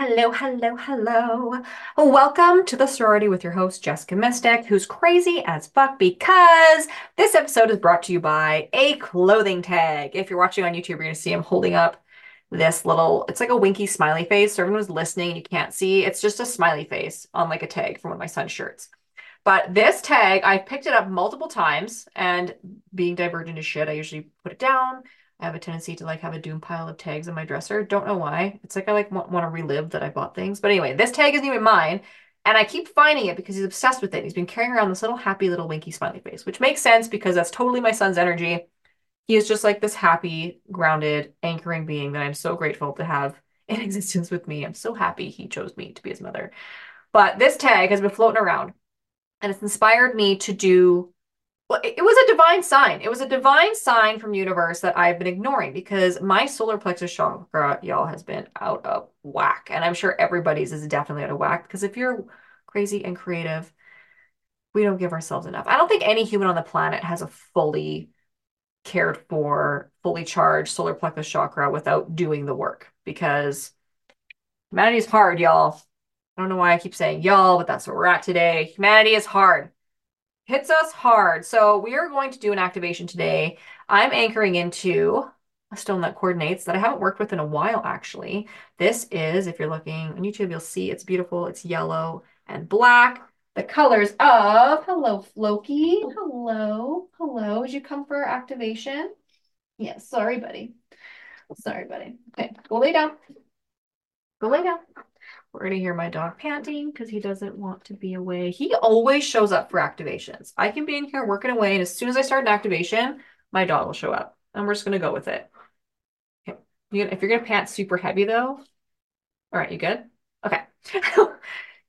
Hello, hello, hello. Welcome to the sorority with your host, Jeska Mystic, who's crazy as fuck because this episode is brought to you by a clothing tag. If you're watching on YouTube, you're going to see him holding up this little, it's like a winky smiley face. So everyone who's listening, you can't see. It's just a smiley face on like a tag from one of my son's shirts. But this tag, I've picked it up multiple times and being divergent as shit, I usually put it down I have a tendency to like have a doom pile of tags in my dresser. Don't know why. It's like I like want, to relive that I bought things. But anyway, this tag isn't even mine. And I keep finding it because he's obsessed with it. He's been carrying around this little happy little winky smiley face, which makes sense because that's totally my son's energy. He is just like this happy, grounded, anchoring being that I'm so grateful to have in existence with me. I'm so happy he chose me to be his mother. But this tag has been floating around and it's inspired me to do well, it was a divine sign. It was a divine sign from universe that I've been ignoring because my solar plexus chakra, y'all, has been out of whack. And I'm sure everybody's is definitely out of whack because if you're crazy and creative, we don't give ourselves enough. I don't think any human on the planet has a fully cared for, fully charged solar plexus chakra without doing the work because humanity is hard, y'all. I don't know why I keep saying y'all, but that's where we're at today. Humanity is hard hits us hard. So we are going to do an activation today. I'm anchoring into a stone that coordinates that I haven't worked with in a while, actually. This is, if you're looking on YouTube, you'll see it's beautiful. It's yellow and black. The colors of, hello, Floki. Hello, hello. Did you come for activation? Yes, sorry, buddy. Sorry, buddy. Okay, go lay down. Go lay down. We're going to hear my dog panting because he doesn't want to be away. He always shows up for activations. I can be in here working away, and as soon as I start an activation, my dog will show up. And we're just going to go with it. Okay. If you're going to pant super heavy, though, all right, you good? Okay.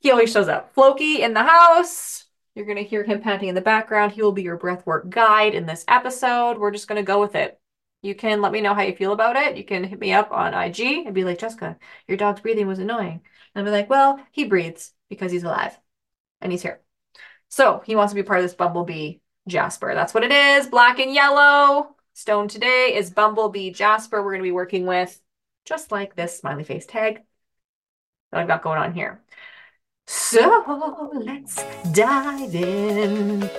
he always shows up. Floki in the house. You're going to hear him panting in the background. He will be your breathwork guide in this episode. We're just going to go with it. You can let me know how you feel about it. You can hit me up on IG and be like, Jeska, your dog's breathing was annoying. And be like, well, he breathes because he's alive and he's here. So he wants to be part of this Bumblebee Jasper. That's what it is. Black and yellow. Stone today is Bumblebee Jasper. We're going to be working with just like this smiley face tag that I've got going on here. So let's dive in.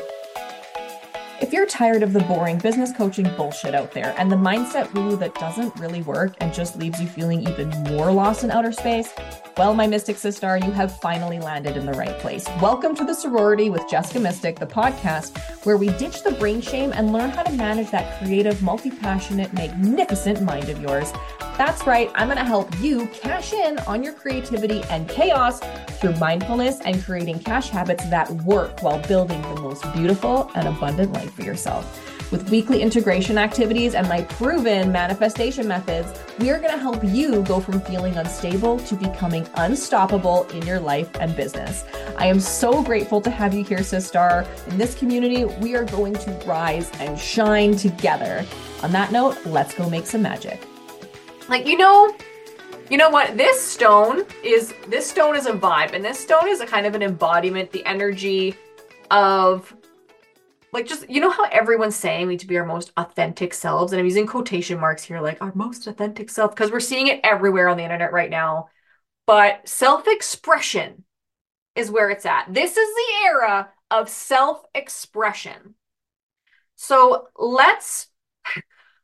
If you're tired of the boring business coaching bullshit out there and the mindset woo that doesn't really work and just leaves you feeling even more lost in outer space, well, my Mystic Sister, you have finally landed in the right place. Welcome to the sorority with Jeska Mystic, the podcast where we ditch the brain shame and learn how to manage that creative, multi passionate, magnificent mind of yours that's right, I'm going to help you cash in on your creativity and chaos through mindfulness and creating cash habits that work while building the most beautiful and abundant life for yourself. With weekly integration activities and my proven manifestation methods, we are going to help you go from feeling unstable to becoming unstoppable in your life and business. I am so grateful to have you here, sister. In this community, we are going to rise and shine together. On that note, let's go make some magic. Like, you know, you know what? This stone is this stone is a vibe, and this stone is a kind of an embodiment, the energy of like just you know how everyone's saying we need to be our most authentic selves, and I'm using quotation marks here, like our most authentic self, because we're seeing it everywhere on the internet right now. But self-expression is where it's at. This is the era of self-expression. So let's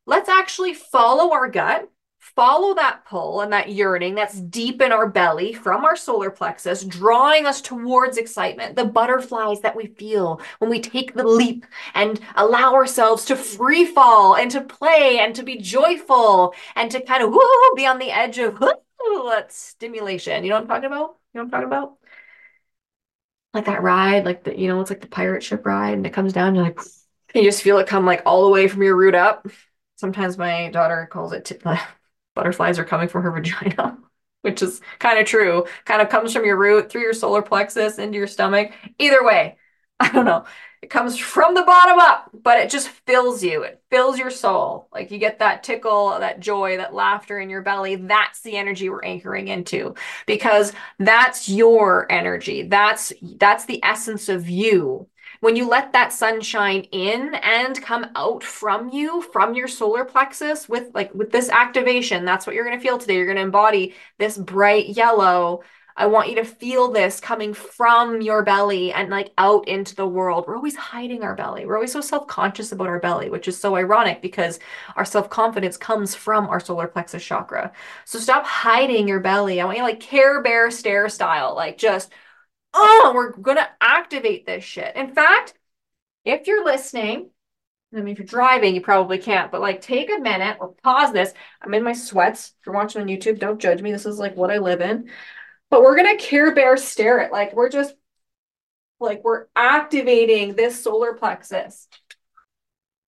let's actually follow our gut follow that pull and that yearning that's deep in our belly from our solar plexus, drawing us towards excitement, the butterflies that we feel when we take the leap and allow ourselves to free fall and to play and to be joyful and to kind of woo, be on the edge of that stimulation. You know what I'm talking about? You know what I'm talking about? Like that ride, like the, you know, it's like the pirate ship ride and it comes down, you're like, you just feel it come like all the way from your root up. Sometimes my daughter calls it butterflies are coming from her vagina, which is kind of true. Kind of comes from your root through your solar plexus into your stomach. Either way, I don't know. It comes from the bottom up, but it just fills you. It fills your soul. Like you get that tickle, that joy, that laughter in your belly. That's the energy we're anchoring into because that's your energy. That's that's the essence of you. When you let that sunshine in and come out from you, from your solar plexus with like with this activation, that's what you're going to feel today. You're going to embody this bright yellow. I want you to feel this coming from your belly and like out into the world. We're always hiding our belly. We're always so self-conscious about our belly, which is so ironic because our self-confidence comes from our solar plexus chakra. So stop hiding your belly. I want you like Care Bear stare style, like just oh, we're going to activate this shit. In fact, if you're listening, I mean, if you're driving, you probably can't, but like take a minute or pause this. I'm in my sweats. If you're watching on YouTube, don't judge me. This is like what I live in. But we're going to Care Bear stare it. Like we're just like we're activating this solar plexus.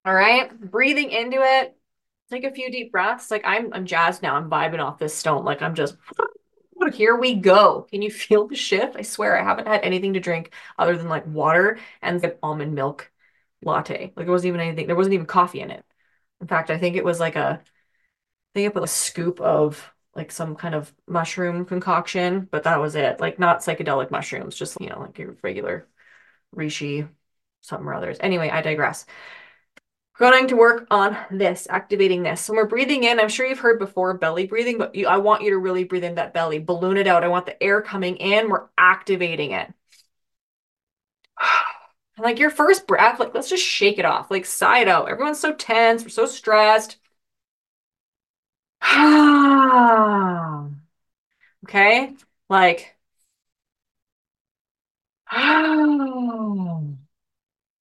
All right. Breathing into it. Take a few deep breaths. Like I'm I'm jazzed now. I'm vibing off this stone. Like I'm just here we go. Can you feel the shift? I swear I haven't had anything to drink other than like water and the almond milk latte. Like it wasn't even anything. There wasn't even coffee in it. In fact, I think it was like a I think I put a scoop of like some kind of mushroom concoction, but that was it. Like not psychedelic mushrooms, just you know, like your regular reishi, something or others. Anyway, I digress going to work on this, activating this. So we're breathing in. I'm sure you've heard before belly breathing, but you, I want you to really breathe in that belly, balloon it out. I want the air coming in. We're activating it. And like your first breath, like let's just shake it off, like sigh it out. Everyone's so tense, we're so stressed. okay, like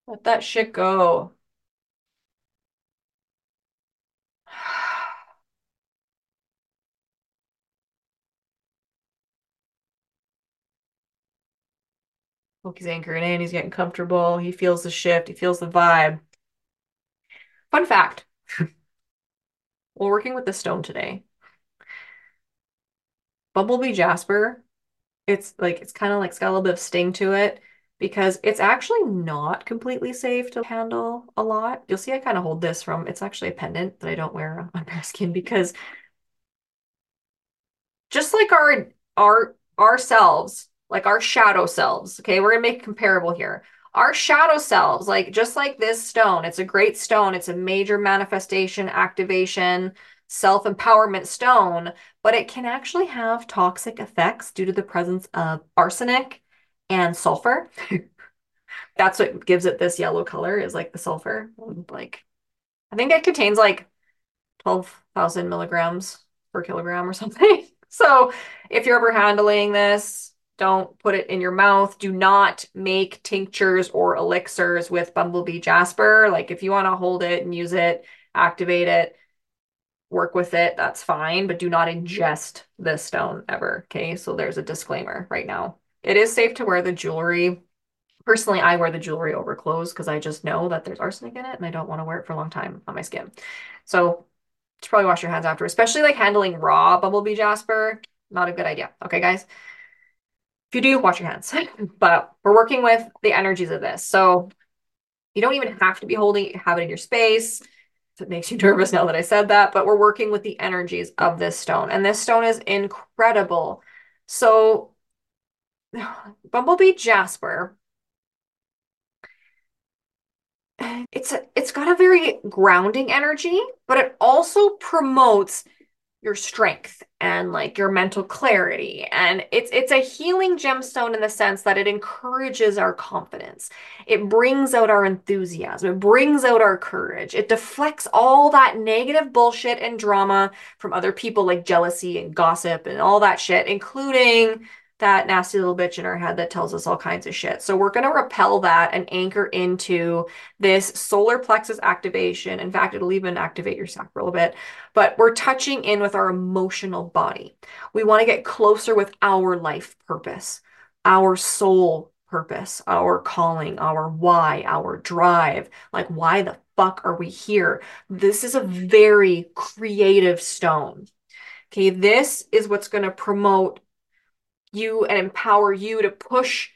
let that shit go. Look, he's anchoring in, he's getting comfortable, he feels the shift, he feels the vibe. Fun fact. While working with the stone today, Bumblebee Jasper, it's like it's kind of like it's got a little bit of sting to it because it's actually not completely safe to handle a lot. You'll see I kind of hold this from, it's actually a pendant that I don't wear on my skin because just like our our ourselves like our shadow selves. Okay, we're gonna make comparable here. Our shadow selves, like just like this stone, it's a great stone. It's a major manifestation, activation, self empowerment stone, but it can actually have toxic effects due to the presence of arsenic and sulfur. That's what gives it this yellow color, is like the sulfur. Like, I think it contains like 12,000 milligrams per kilogram or something. So, if you're ever handling this, don't put it in your mouth. Do not make tinctures or elixirs with bumblebee jasper. Like if you want to hold it and use it, activate it, work with it, that's fine, but do not ingest this stone ever. Okay. So there's a disclaimer right now. It is safe to wear the jewelry. Personally, I wear the jewelry over clothes because I just know that there's arsenic in it and I don't want to wear it for a long time on my skin. So should probably wash your hands after, especially like handling raw bumblebee jasper. Not a good idea. Okay, guys. If you do, wash your hands. but we're working with the energies of this. So you don't even have to be holding, have it in your space. If it makes you nervous now that I said that, but we're working with the energies of this stone. And this stone is incredible. So Bumblebee Jasper, it's a, it's got a very grounding energy, but it also promotes your strength and like your mental clarity. And it's it's a healing gemstone in the sense that it encourages our confidence. It brings out our enthusiasm. It brings out our courage. It deflects all that negative bullshit and drama from other people like jealousy and gossip and all that shit including that nasty little bitch in our head that tells us all kinds of shit. So we're going to repel that and anchor into this solar plexus activation. In fact, it'll even activate your sacral a bit, but we're touching in with our emotional body. We want to get closer with our life purpose, our soul purpose, our calling, our why, our drive. Like, why the fuck are we here? This is a very creative stone. Okay, this is what's going to promote you and empower you to push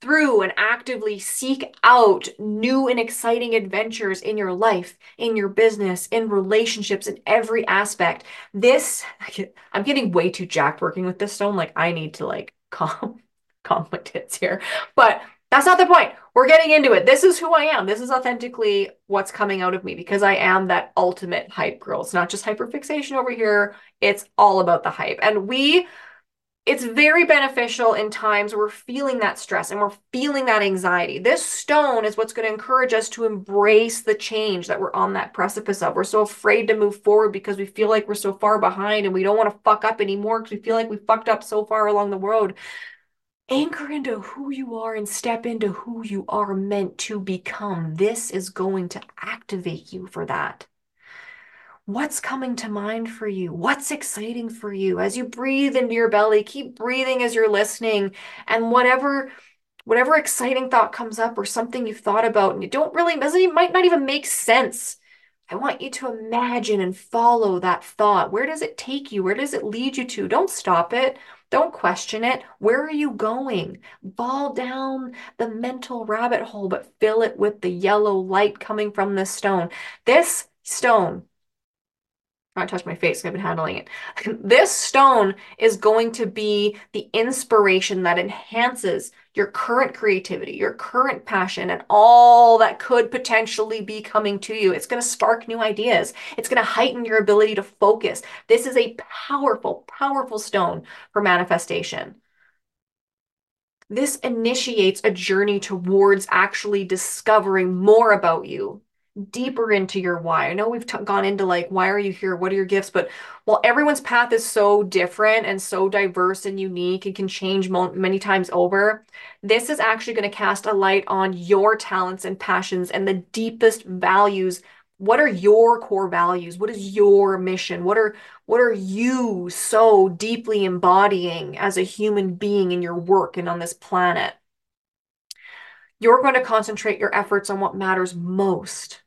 through and actively seek out new and exciting adventures in your life, in your business, in relationships, in every aspect. This, I'm getting way too jacked working with this stone. Like, I need to like calm, calm my tits here. But That's not the point. We're getting into it. This is who I am. This is authentically what's coming out of me because I am that ultimate hype girl. It's not just hyperfixation over here. It's all about the hype. And we it's very beneficial in times where we're feeling that stress and we're feeling that anxiety. This stone is what's going to encourage us to embrace the change that we're on that precipice of. We're so afraid to move forward because we feel like we're so far behind and we don't want to fuck up anymore because we feel like we fucked up so far along the road. Anchor into who you are and step into who you are meant to become. This is going to activate you for that. What's coming to mind for you? What's exciting for you? As you breathe into your belly, keep breathing as you're listening. And whatever whatever exciting thought comes up or something you've thought about and you don't really it might not even make sense. I want you to imagine and follow that thought. Where does it take you? Where does it lead you to? Don't stop it. Don't question it. Where are you going? Fall down the mental rabbit hole, but fill it with the yellow light coming from this stone. This stone not touch my face. I've been handling it. this stone is going to be the inspiration that enhances your current creativity, your current passion, and all that could potentially be coming to you. It's going to spark new ideas. It's going to heighten your ability to focus. This is a powerful, powerful stone for manifestation. This initiates a journey towards actually discovering more about you, deeper into your why. I know we've t- gone into like, why are you here? What are your gifts? But while everyone's path is so different and so diverse and unique and can change mo- many times over, this is actually going to cast a light on your talents and passions and the deepest values. What are your core values? What is your mission? What are what are you so deeply embodying as a human being in your work and on this planet? You're going to concentrate your efforts on what matters most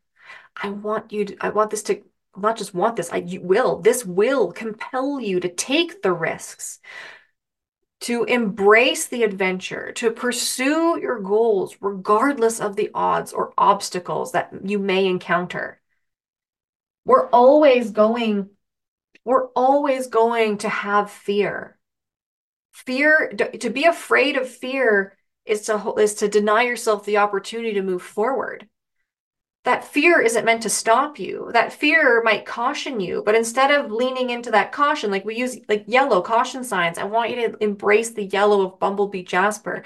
I want you to, I want this to not just want this, I will, this will compel you to take the risks, to embrace the adventure, to pursue your goals, regardless of the odds or obstacles that you may encounter. We're always going, we're always going to have fear. Fear, to be afraid of fear is to, is to deny yourself the opportunity to move forward that fear isn't meant to stop you. That fear might caution you, but instead of leaning into that caution, like we use like yellow caution signs, I want you to embrace the yellow of bumblebee jasper.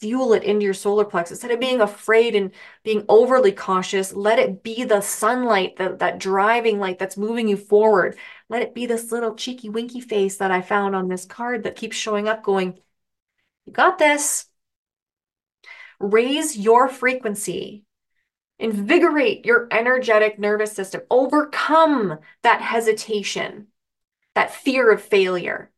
Fuel it into your solar plexus. Instead of being afraid and being overly cautious, let it be the sunlight, the, that driving light that's moving you forward. Let it be this little cheeky winky face that I found on this card that keeps showing up going, You got this. Raise your frequency Invigorate your energetic nervous system. Overcome that hesitation, that fear of failure.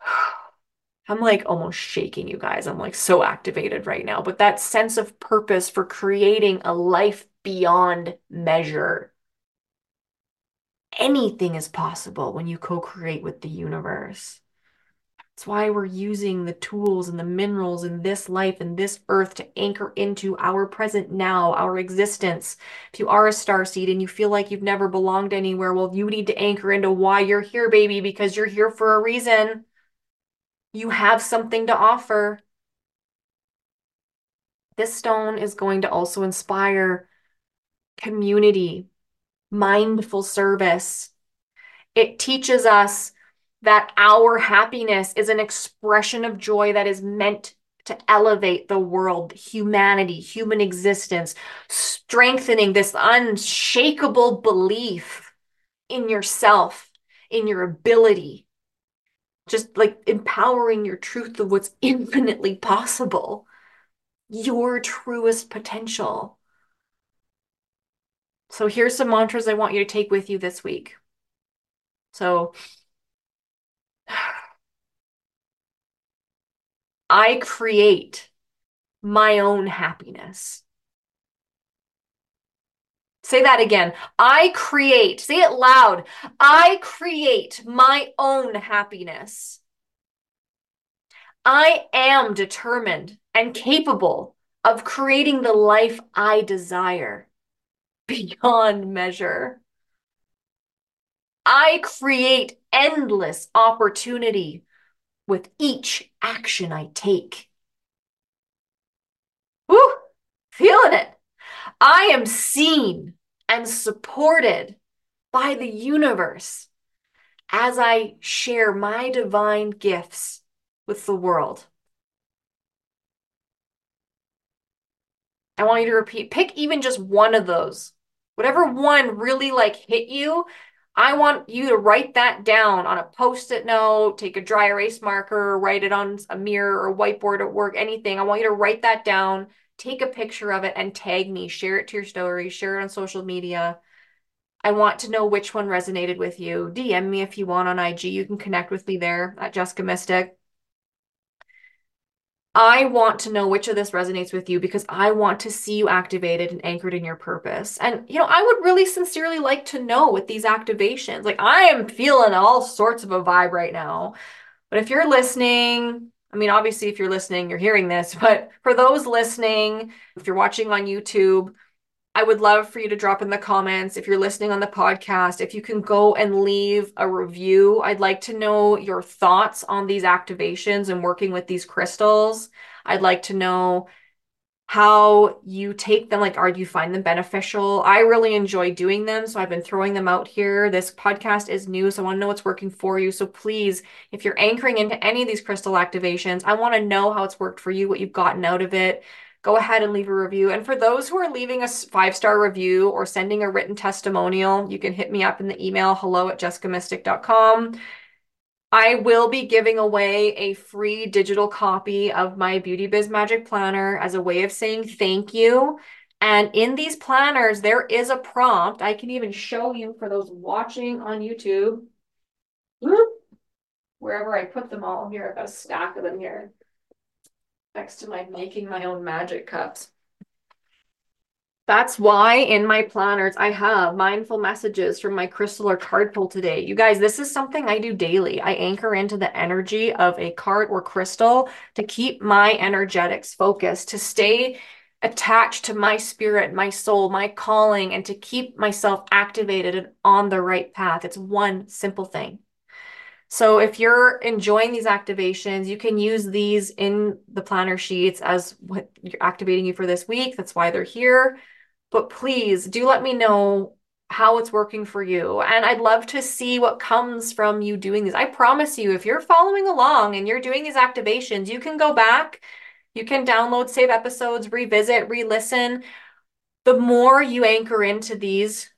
I'm like almost shaking, you guys. I'm like so activated right now. But that sense of purpose for creating a life beyond measure. Anything is possible when you co create with the universe. That's why we're using the tools and the minerals in this life and this earth to anchor into our present now, our existence. If you are a star seed and you feel like you've never belonged anywhere, well, you need to anchor into why you're here, baby, because you're here for a reason. You have something to offer. This stone is going to also inspire community, mindful service. It teaches us that our happiness is an expression of joy that is meant to elevate the world, humanity, human existence, strengthening this unshakable belief in yourself, in your ability, just like empowering your truth of what's infinitely possible, your truest potential. So here's some mantras I want you to take with you this week. So I create my own happiness. Say that again. I create, say it loud. I create my own happiness. I am determined and capable of creating the life I desire beyond measure. I create endless opportunity with each action I take. Woo! Feeling it. I am seen and supported by the universe as I share my divine gifts with the world. I want you to repeat, pick even just one of those. Whatever one really like hit you, I want you to write that down on a post it note, take a dry erase marker, write it on a mirror or whiteboard at work, anything. I want you to write that down, take a picture of it, and tag me. Share it to your story, share it on social media. I want to know which one resonated with you. DM me if you want on IG. You can connect with me there at Jeska Mystic. I want to know which of this resonates with you because I want to see you activated and anchored in your purpose. And, you know, I would really sincerely like to know with these activations. Like, I am feeling all sorts of a vibe right now. But if you're listening, I mean, obviously, if you're listening, you're hearing this. But for those listening, if you're watching on YouTube, I would love for you to drop in the comments if you're listening on the podcast, if you can go and leave a review. I'd like to know your thoughts on these activations and working with these crystals. I'd like to know how you take them like are you find them beneficial i really enjoy doing them so i've been throwing them out here this podcast is new so i want to know what's working for you so please if you're anchoring into any of these crystal activations i want to know how it's worked for you what you've gotten out of it go ahead and leave a review. And for those who are leaving a five star review or sending a written testimonial, you can hit me up in the email hello at jeskamystic.com. I will be giving away a free digital copy of my Beauty Biz Magic Planner as a way of saying thank you. And in these planners, there is a prompt. I can even show you for those watching on YouTube. Wherever I put them all here, I've got a stack of them here next to my making my own magic cups. That's why in my planners I have mindful messages from my crystal or card pull today. You guys, this is something I do daily. I anchor into the energy of a card or crystal to keep my energetics focused, to stay attached to my spirit, my soul, my calling, and to keep myself activated and on the right path. It's one simple thing. So if you're enjoying these activations, you can use these in the planner sheets as what you're activating you for this week. That's why they're here. But please do let me know how it's working for you. And I'd love to see what comes from you doing these. I promise you, if you're following along and you're doing these activations, you can go back, you can download, save episodes, revisit, re listen. The more you anchor into these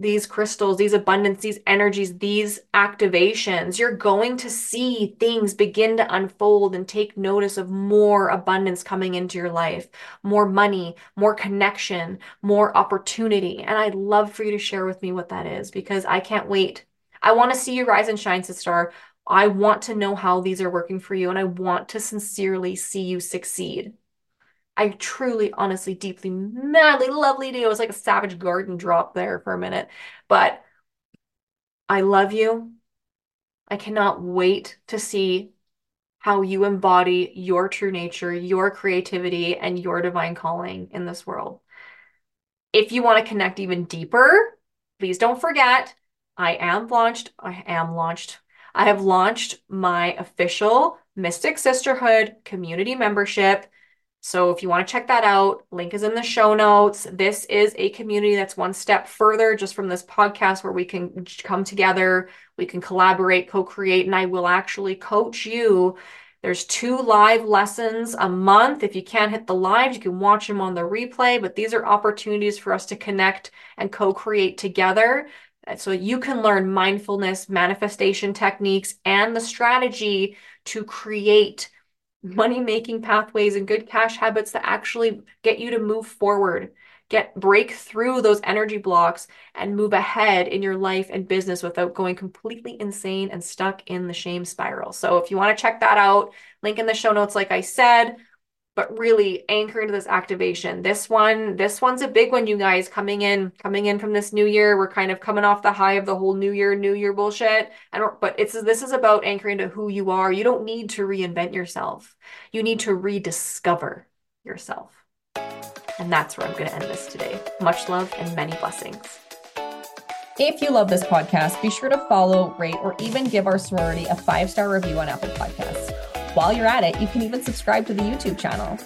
these crystals, these abundance, these energies, these activations, you're going to see things begin to unfold and take notice of more abundance coming into your life, more money, more connection, more opportunity. And I'd love for you to share with me what that is because I can't wait. I want to see you rise and shine, sister. I want to know how these are working for you and I want to sincerely see you succeed. I truly, honestly, deeply, madly, lovely do. It was like a savage garden drop there for a minute. But I love you. I cannot wait to see how you embody your true nature, your creativity, and your divine calling in this world. If you want to connect even deeper, please don't forget I am launched. I am launched. I have launched my official Mystic Sisterhood community membership. So if you want to check that out, link is in the show notes. This is a community that's one step further just from this podcast where we can come together, we can collaborate, co-create, and I will actually coach you. There's two live lessons a month. If you can't hit the live, you can watch them on the replay, but these are opportunities for us to connect and co-create together. So you can learn mindfulness, manifestation techniques, and the strategy to create money making pathways and good cash habits that actually get you to move forward get break through those energy blocks and move ahead in your life and business without going completely insane and stuck in the shame spiral. So if you want to check that out link in the show notes like i said but really anchor into this activation. This one, this one's a big one, you guys, coming in, coming in from this new year. We're kind of coming off the high of the whole new year, new year bullshit. And but it's this is about anchoring to who you are. You don't need to reinvent yourself. You need to rediscover yourself. And that's where I'm going to end this today. Much love and many blessings. If you love this podcast, be sure to follow, rate, or even give our sorority a five star review on Apple Podcasts. While you're at it, you can even subscribe to the YouTube channel.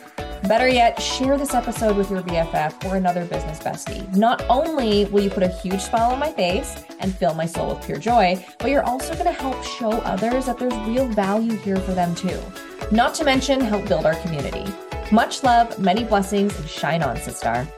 Better yet, share this episode with your BFF or another business bestie. Not only will you put a huge smile on my face and fill my soul with pure joy, but you're also going to help show others that there's real value here for them too. Not to mention, help build our community. Much love, many blessings, and shine on, Sistar.